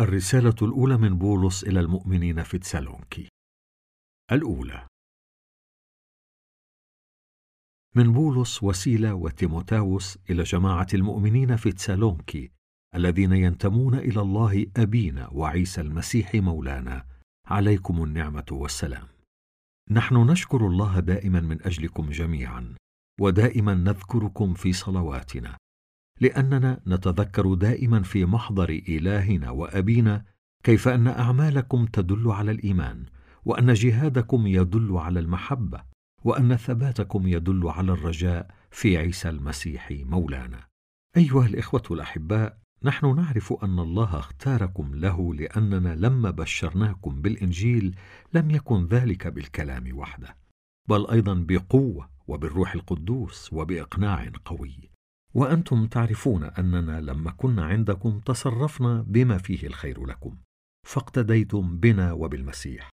الرسالة الأولى من بولس إلى المؤمنين في تسالونكي الأولى. من بولس وسيلة وتيموتاوس إلى جماعة المؤمنين في تسالونكي الذين ينتمون إلى الله أبينا وعيسى المسيح مولانا. عليكم النعمة والسلام. نحن نشكر الله دائما من أجلكم جميعا ودائما نذكركم في صلواتنا. لأننا نتذكر دائما في محضر إلهنا وأبينا كيف أن أعمالكم تدل على الإيمان وأن جهادكم يدل على المحبة وأن ثباتكم يدل على الرجاء في عيسى المسيح مولانا. أيها الإخوة الأحباء نحن نعرف أن الله اختاركم له لأننا لما بشرناكم بالإنجيل لم يكن ذلك بالكلام وحده بل أيضا بقوة وبالروح القدوس وبإقناع قوي. وأنتم تعرفون أننا لما كنا عندكم تصرفنا بما فيه الخير لكم فاقتديتم بنا وبالمسيح.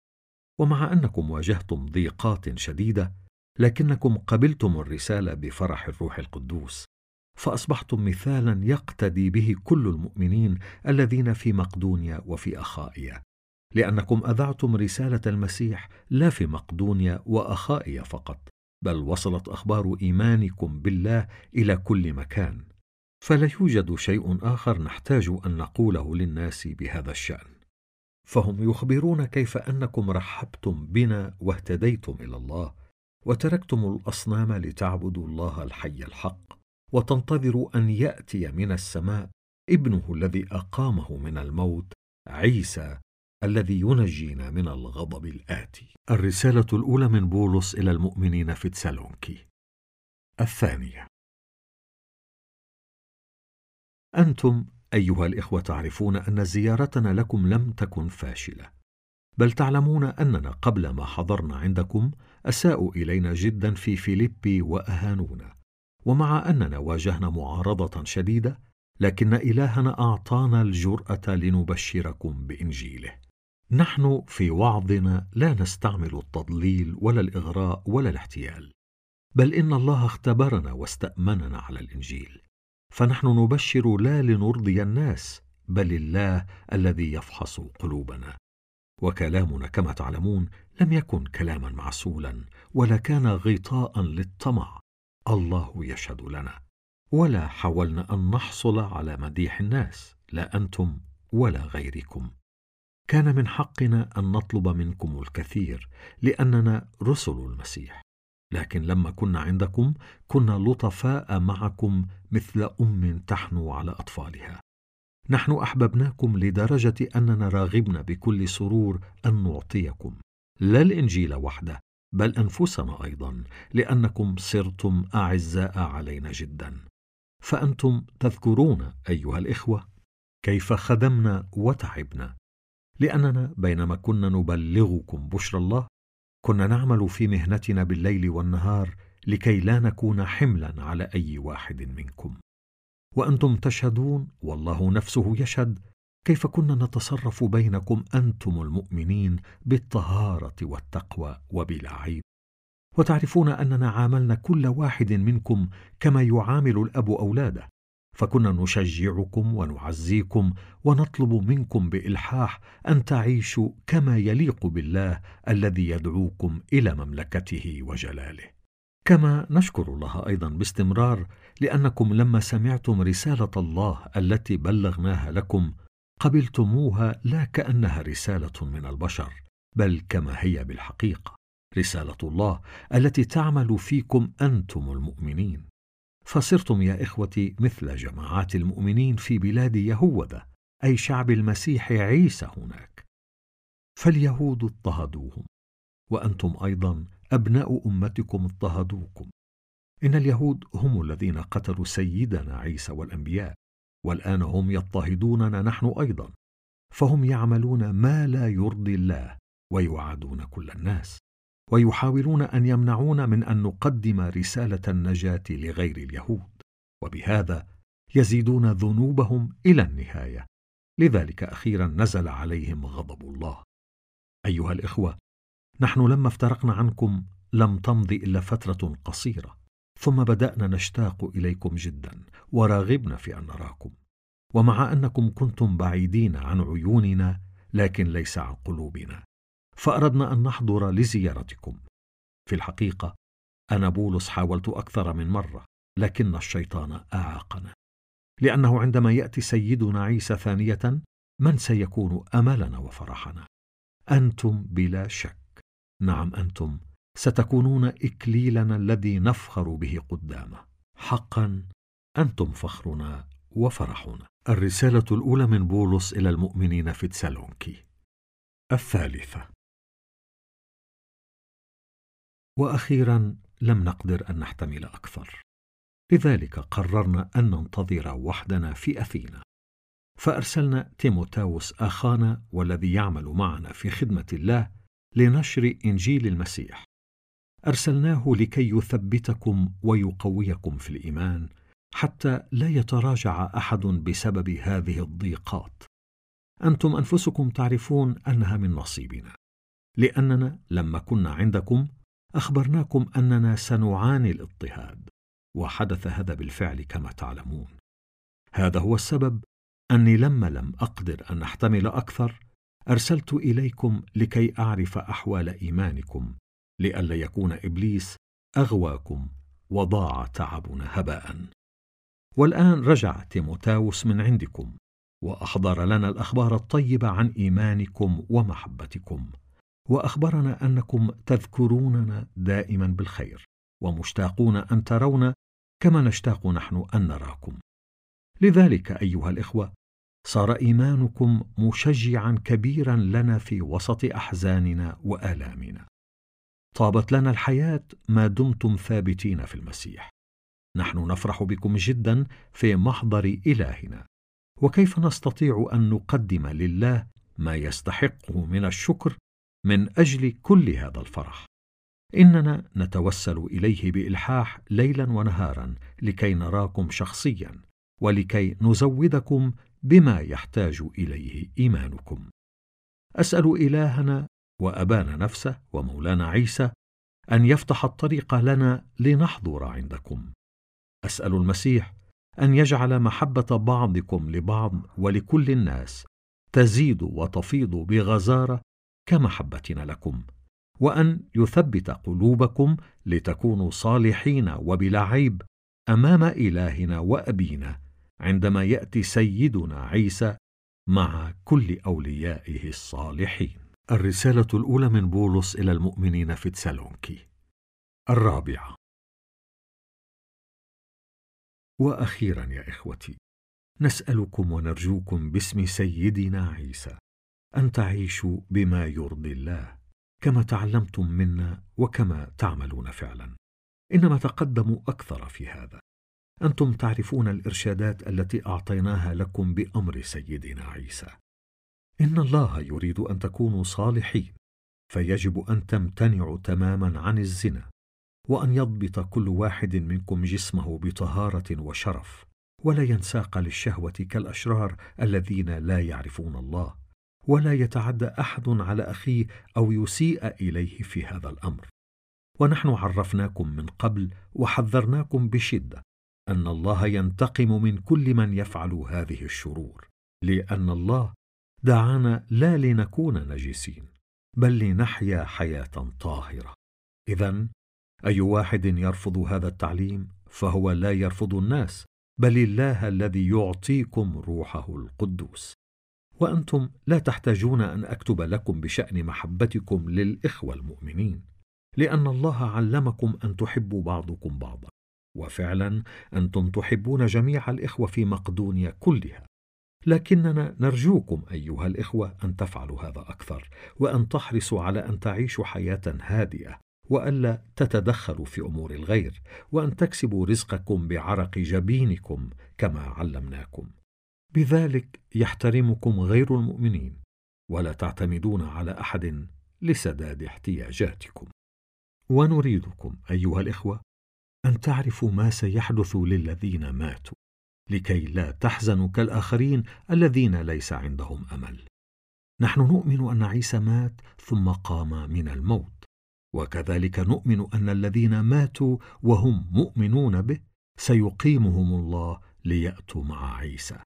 ومع أنكم واجهتم ضيقات شديدة لكنكم قبلتم الرساله بفرح الروح القدوس فأصبحتم مثالا يقتدي به كل المؤمنين الذين في مقدونيا وفي أخائيا لأنكم أذعتم رسالة المسيح لا في مقدونيا وأخائيا فقط. بل وصلت أخبار إيمانكم بالله إلى كل مكان. فلا يوجد شيء آخر نحتاج أن نقوله للناس بهذا الشأن. فهم يخبرون كيف أنكم رحبتم بنا واهتديتم إلى الله وتركتم الأصنام لتعبدوا الله الحي الحق وتنتظروا أن يأتي من السماء ابنه الذي أقامه من الموت عيسى الذي ينجينا من الغضب الآتي. الرسالة الأولى من بولس إلى المؤمنين في تسالونكي. الثانية. أنتم أيها الإخوة تعرفون أن زيارتنا لكم لم تكن فاشلة، بل تعلمون أننا قبل ما حضرنا عندكم أساءوا إلينا جدا في فيليبي وأهانونا، ومع أننا واجهنا معارضة شديدة، لكن إلهنا أعطانا الجرأة لنبشركم بإنجيله. نحن في وعظنا لا نستعمل التضليل ولا الإغراء ولا الاحتيال بل إن الله اختبرنا واستأمننا على الإنجيل. فنحن نبشر لا لنرضي الناس بل الله الذي يفحص قلوبنا. وكلامنا كما تعلمون لم يكن كلاما معسولا ولا كان غطاء للطمع. الله يشهد لنا. ولا حاولنا أن نحصل على مديح الناس لا أنتم ولا غيركم. كان من حقنا أن نطلب منكم الكثير لأننا رسل المسيح. لكن لما كنا عندكم كنا لطفاء معكم مثل أم تحنو على أطفالها. نحن أحببناكم لدرجة أننا راغبنا بكل سرور أن نعطيكم. لا الإنجيل وحده بل أنفسنا أيضا لأنكم صرتم أعزاء علينا جدا. فأنتم تذكرون أيها الإخوة كيف خدمنا وتعبنا. لأننا بينما كنا نبلغكم بشرى الله كنا نعمل في مهنتنا بالليل والنهار لكي لا نكون حملا على أي واحد منكم. وأنتم تشهدون والله نفسه يشهد كيف كنا نتصرف بينكم أنتم المؤمنين بالطهارة والتقوى وبلا عيب. وتعرفون أننا عاملنا كل واحد منكم كما يعامل الأب أولاده. فكنا نشجعكم ونعزيكم ونطلب منكم بإلحاح أن تعيشوا كما يليق بالله الذي يدعوكم إلى مملكته وجلاله. كما نشكر الله أيضا باستمرار لأنكم لما سمعتم رسالة الله التي بلغناها لكم قبلتموها لا كأنها رسالة من البشر بل كما هي بالحقيقة. رسالة الله التي تعمل فيكم أنتم المؤمنين. فصرتم يا إخوتي مثل جماعات المؤمنين في بلاد يهوذا أي شعب المسيح عيسى هناك. فاليهود اضطهدوهم وأنتم أيضا أبناء أمتكم اضطهدوكم. إن اليهود هم الذين قتلوا سيدنا عيسى والأنبياء والآن هم يضطهدوننا نحن أيضا. فهم يعملون ما لا يرضي الله ويعادون كل الناس. ويحاولون أن يمنعونا من أن نقدم رسالة النجاة لغير اليهود. وبهذا يزيدون ذنوبهم إلى النهاية. لذلك أخيرا نزل عليهم غضب الله. أيها الإخوة نحن لما افترقنا عنكم لم تمض إلا فترة قصيرة ثم بدأنا نشتاق إليكم جدا وراغبنا في أن نراكم. ومع أنكم كنتم بعيدين عن عيوننا لكن ليس عن قلوبنا. فأردنا أن نحضر لزيارتكم. في الحقيقة أنا بولس حاولت أكثر من مرة لكن الشيطان أعاقنا. لأنه عندما يأتي سيدنا عيسى ثانية من سيكون أملنا وفرحنا؟ أنتم بلا شك. نعم أنتم ستكونون إكليلنا الذي نفخر به قدامه. حقا أنتم فخرنا وفرحنا. الرسالة الأولى من بولس إلى المؤمنين في تسالونكي. الثالثة. وأخيرا لم نقدر أن نحتمل أكثر. لذلك قررنا أن ننتظر وحدنا في أثينا. فأرسلنا تيموتاوس أخانا والذي يعمل معنا في خدمة الله لنشر إنجيل المسيح. أرسلناه لكي يثبتكم ويقويكم في الإيمان حتى لا يتراجع أحد بسبب هذه الضيقات. أنتم أنفسكم تعرفون أنها من نصيبنا لأننا لما كنا عندكم أخبرناكم أننا سنعاني الاضطهاد وحدث هذا بالفعل كما تعلمون. هذا هو السبب أني لما لم أقدر أن أحتمل أكثر أرسلت إليكم لكي أعرف أحوال إيمانكم لئلا يكون إبليس أغواكم وضاع تعبنا هباء. والآن رجع تيموتاوس من عندكم وأحضر لنا الأخبار الطيبة عن إيمانكم ومحبتكم. وأخبرنا أنكم تذكروننا دائما بالخير ومشتاقون أن ترونا كما نشتاق نحن أن نراكم. لذلك أيها الإخوة صار إيمانكم مشجعا كبيرا لنا في وسط أحزاننا وآلامنا. طابت لنا الحياة ما دمتم ثابتين في المسيح. نحن نفرح بكم جدا في محضر إلهنا. وكيف نستطيع أن نقدم لله ما يستحقه من الشكر من أجل كل هذا الفرح. إننا نتوسل إليه بإلحاح ليلا ونهارا لكي نراكم شخصيا ولكي نزودكم بما يحتاج إليه إيمانكم. أسأل إلهنا وأبانا نفسه ومولانا عيسى أن يفتح الطريق لنا لنحضر عندكم. أسأل المسيح أن يجعل محبة بعضكم لبعض ولكل الناس تزيد وتفيض بغزارة كمحبتنا لكم وأن يثبت قلوبكم لتكونوا صالحين وبلا عيب أمام إلهنا وأبينا عندما يأتي سيدنا عيسى مع كل أوليائه الصالحين. الرسالة الأولى من بولس إلى المؤمنين في تسالونكي الرابعة. وأخيرا يا إخوتي نسألكم ونرجوكم باسم سيدنا عيسى. أن تعيشوا بما يرضي الله كما تعلمتم منا وكما تعملون فعلا. إنما تقدموا أكثر في هذا. أنتم تعرفون الإرشادات التي أعطيناها لكم بأمر سيدنا عيسى. إن الله يريد أن تكونوا صالحين فيجب أن تمتنعوا تماما عن الزنا وأن يضبط كل واحد منكم جسمه بطهارة وشرف ولا ينساق للشهوة كالأشرار الذين لا يعرفون الله. ولا يتعدى أحد على أخيه أو يسيء إليه في هذا الأمر. ونحن عرفناكم من قبل وحذرناكم بشدة أن الله ينتقم من كل من يفعل هذه الشرور لأن الله دعانا لا لنكون نجسين بل لنحيا حياة طاهرة. اذا أي واحد يرفض هذا التعليم فهو لا يرفض الناس بل الله الذي يعطيكم روحه القدوس. وأنتم لا تحتاجون أن أكتب لكم بشأن محبتكم للإخوة المؤمنين لأن الله علمكم أن تحبوا بعضكم بعضا وفعلا أنتم تحبون جميع الإخوة في مقدونيا كلها. لكننا نرجوكم أيها الإخوة أن تفعلوا هذا أكثر وأن تحرصوا على أن تعيشوا حياة هادئة والا تتدخلوا في أمور الغير وأن تكسبوا رزقكم بعرق جبينكم كما علمناكم. بذلك يحترمكم غير المؤمنين ولا تعتمدون على أحد لسداد احتياجاتكم. ونريدكم أيها الإخوة أن تعرفوا ما سيحدث للذين ماتوا لكي لا تحزنوا كالآخرين الذين ليس عندهم أمل. نحن نؤمن أن عيسى مات ثم قام من الموت وكذلك نؤمن أن الذين ماتوا وهم مؤمنون به سيقيمهم الله ليأتوا مع عيسى.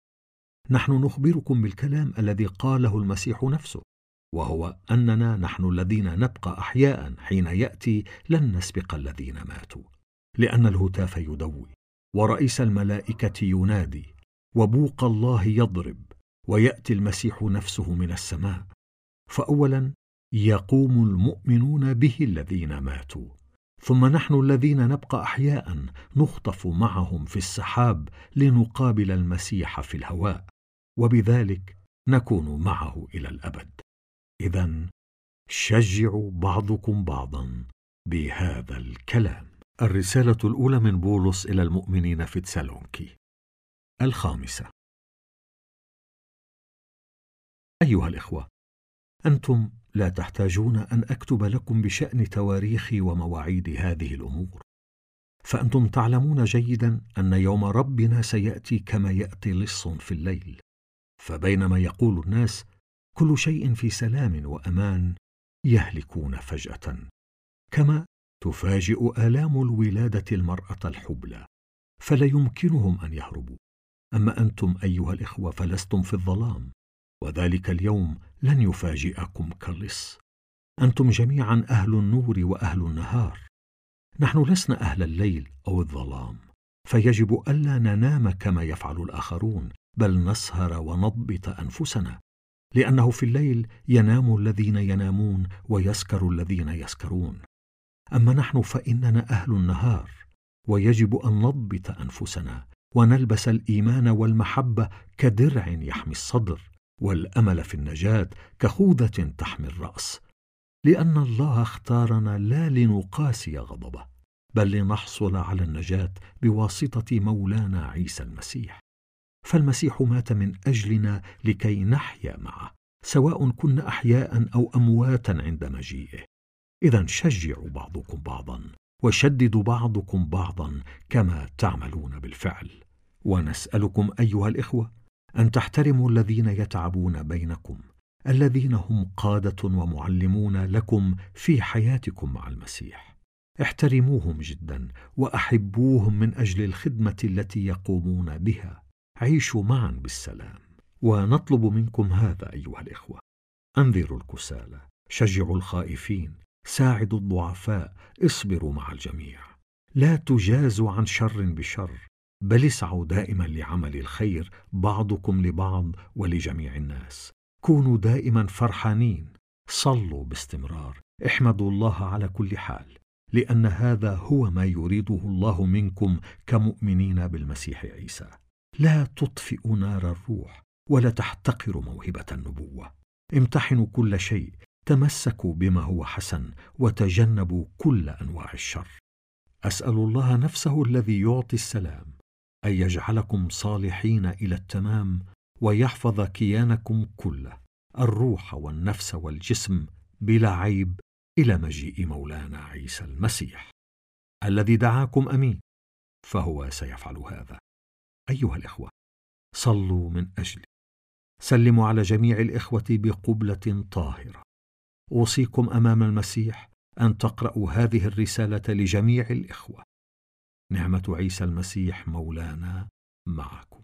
نحن نخبركم بالكلام الذي قاله المسيح نفسه وهو أننا نحن الذين نبقى احياء حين يأتي لن نسبق الذين ماتوا لأن الهتاف يدوي ورئيس الملائكة ينادي وبوق الله يضرب ويأتي المسيح نفسه من السماء. فاولا يقوم المؤمنون به الذين ماتوا ثم نحن الذين نبقى احياء نخطف معهم في السحاب لنقابل المسيح في الهواء. وبذلك نكون معه إلى الأبد. اذا شجعوا بعضكم بعضا بهذا الكلام. الرسالة الأولى من بولس إلى المؤمنين في تسالونكي الخامسة. أيها الإخوة أنتم لا تحتاجون أن أكتب لكم بشأن تواريخ ومواعيد هذه الأمور. فأنتم تعلمون جيدا أن يوم ربنا سيأتي كما يأتي لص في الليل. فبينما يقول الناس كل شيء في سلام وأمان يهلكون فجأة كما تفاجئ آلام الولادة المرأة الحبلى فلا يمكنهم أن يهربوا. أما أنتم أيها الإخوة فلستم في الظلام وذلك اليوم لن يفاجئكم كاللص أنتم جميعا أهل النور وأهل النهار. نحن لسنا أهل الليل أو الظلام فيجب ألا ننام كما يفعل الآخرون بل نسهر ونضبط أنفسنا لأنه في الليل ينام الذين ينامون ويسكر الذين يسكرون. أما نحن فإننا أهل النهار ويجب أن نضبط أنفسنا ونلبس الإيمان والمحبة كدرع يحمي الصدر والأمل في النجاة كخوذة تحمي الرأس. لأن الله اختارنا لا لنقاسي غضبه بل لنحصل على النجاة بواسطة مولانا عيسى المسيح. فالمسيح مات من أجلنا لكي نحيا معه سواء كنا احياء أو أمواتا عند مجيئه. اذا شجعوا بعضكم بعضا وشددوا بعضكم بعضا كما تعملون بالفعل. ونسألكم أيها الإخوة أن تحترموا الذين يتعبون بينكم الذين هم قادة ومعلمون لكم في حياتكم مع المسيح. احترموهم جدا وأحبوهم من أجل الخدمة التي يقومون بها. عيشوا معا بالسلام. ونطلب منكم هذا أيها الإخوة. أنذروا الكسالى شجعوا الخائفين ساعدوا الضعفاء اصبروا مع الجميع. لا تجازوا عن شر بشر بل اسعوا دائما لعمل الخير بعضكم لبعض ولجميع الناس. كونوا دائما فرحانين. صلوا باستمرار. احمدوا الله على كل حال لأن هذا هو ما يريده الله منكم كمؤمنين بالمسيح عيسى. لا تطفئوا نار الروح ولا تحتقروا موهبة النبوة. امتحنوا كل شيء تمسكوا بما هو حسن وتجنبوا كل أنواع الشر. أسأل الله نفسه الذي يعطي السلام أن يجعلكم صالحين إلى التمام ويحفظ كيانكم كله. الروح والنفس والجسم بلا عيب إلى مجيء مولانا عيسى المسيح. الذي دعاكم أمين فهو سيفعل هذا. أيها الإخوة صلوا من أجلي. سلموا على جميع الإخوة بقبلة طاهرة. أوصيكم أمام المسيح أن تقرأوا هذه الرسالة لجميع الإخوة. نعمة عيسى المسيح مولانا معكم.